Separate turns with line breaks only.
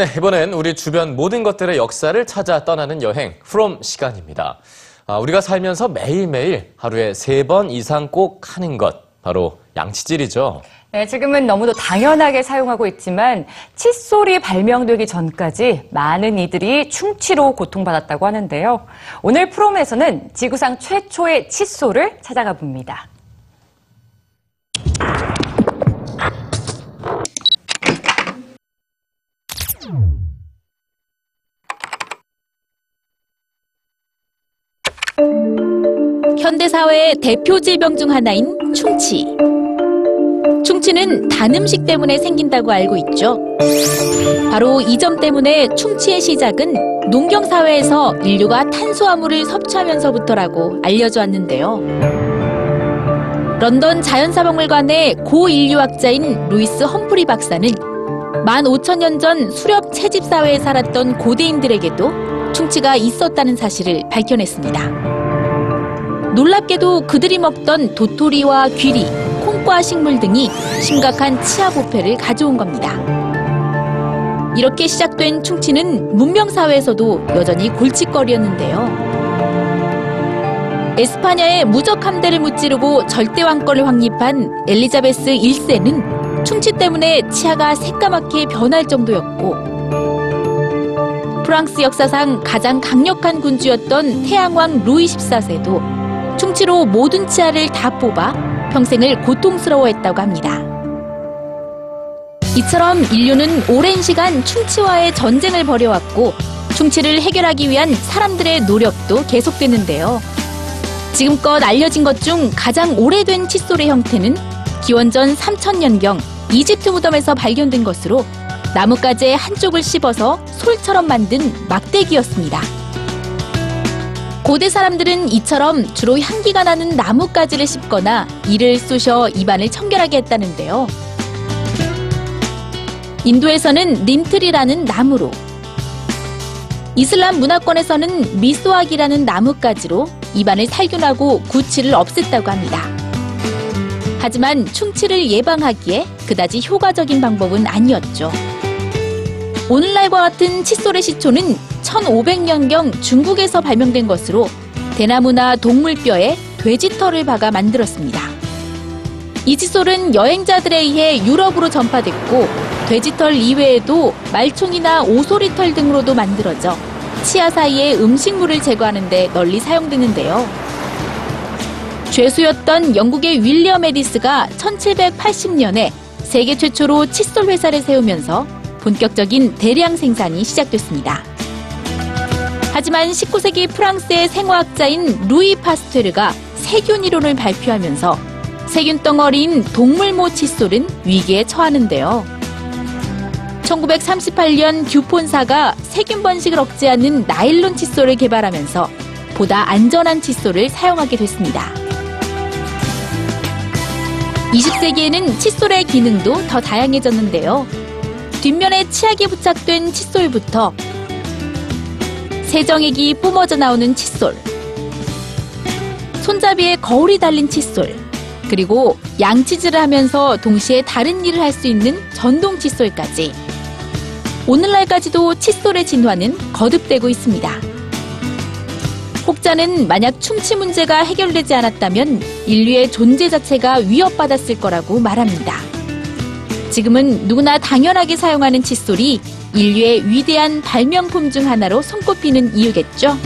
네, 이번엔 우리 주변 모든 것들의 역사를 찾아 떠나는 여행, 프롬 시간입니다. 아, 우리가 살면서 매일매일 하루에 세 번 이상 꼭 하는 것, 바로 양치질이죠.
네, 지금은 너무도 당연하게 사용하고 있지만 칫솔이 발명되기 전까지 많은 이들이 충치로 고통받았다고 하는데요. 오늘 프롬에서는 지구상 최초의 칫솔을 찾아가 봅니다.
현대 사회의 대표 질병 중 하나인 충치. 충치는 단 음식 때문에 생긴다고 알고 있죠. 바로 이 점 때문에 충치의 시작은 농경 사회에서 인류가 탄수화물을 섭취하면서부터라고 알려져 왔는데요. 런던 자연사박물관의 고인류학자인 루이스 험프리 박사는 15,000년 전 수렵 채집 사회에 살았던 고대인들에게도 충치가 있었다는 사실을 밝혀냈습니다. 놀랍게도 그들이 먹던 도토리와 귀리, 콩과 식물 등이 심각한 치아 부패를 가져온 겁니다. 이렇게 시작된 충치는 문명사회에서도 여전히 골칫거리였는데요. 에스파냐의 무적 함대를 무찌르고 절대 왕권을 확립한 엘리자베스 1세는 충치 때문에 치아가 새까맣게 변할 정도였고 프랑스 역사상 가장 강력한 군주였던 태양왕 루이 14세도 충치로 모든 치아를 다 뽑아 평생을 고통스러워했다고 합니다. 이처럼 인류는 오랜 시간 충치와의 전쟁을 벌여왔고 충치를 해결하기 위한 사람들의 노력도 계속되는데요. 지금껏 알려진 것 중 가장 오래된 칫솔의 형태는 기원전 3000년경 이집트 무덤에서 발견된 것으로 나뭇가지의 한쪽을 씹어서 솔처럼 만든 막대기였습니다. 고대 사람들은 이처럼 주로 향기가 나는 나뭇가지를 씹거나 이를 쑤셔 입안을 청결하게 했다는데요. 인도에서는 닌틀이라는 나무로, 이슬람 문화권에서는 미스왁이라는 나뭇가지로 입안을 살균하고 구취를 없앴다고 합니다. 하지만 충치를 예방하기에 그다지 효과적인 방법은 아니었죠. 오늘날과 같은 칫솔의 시초는 1500년경 중국에서 발명된 것으로 대나무나 동물뼈에 돼지털을 박아 만들었습니다. 이 칫솔은 여행자들에 의해 유럽으로 전파됐고 돼지털 이외에도 말총이나 오소리털 등으로도 만들어져 치아 사이에 음식물을 제거하는 데 널리 사용되는데요. 죄수였던 영국의 윌리엄 에디스가 1780년에 세계 최초로 칫솔 회사를 세우면서 본격적인 대량 생산이 시작됐습니다. 하지만 19세기 프랑스의 생화학자인 루이 파스테르가 세균 이론을 발표하면서 세균 덩어리인 동물모 칫솔은 위기에 처하는데요. 1938년 듀폰사가 세균 번식을 억제하는 나일론 칫솔을 개발하면서 보다 안전한 칫솔을 사용하게 됐습니다. 20세기에는 칫솔의 기능도 더 다양해졌는데요. 뒷면에 치약이 부착된 칫솔부터 세정액이 뿜어져 나오는 칫솔, 손잡이에 거울이 달린 칫솔, 그리고 양치질을 하면서 동시에 다른 일을 할 수 있는 전동 칫솔까지 오늘날까지도 칫솔의 진화는 거듭되고 있습니다. 혹자는 만약 충치 문제가 해결되지 않았다면 인류의 존재 자체가 위협받았을 거라고 말합니다. 지금은 누구나 당연하게 사용하는 칫솔이 인류의 위대한 발명품 중 하나로 손꼽히는 이유겠죠?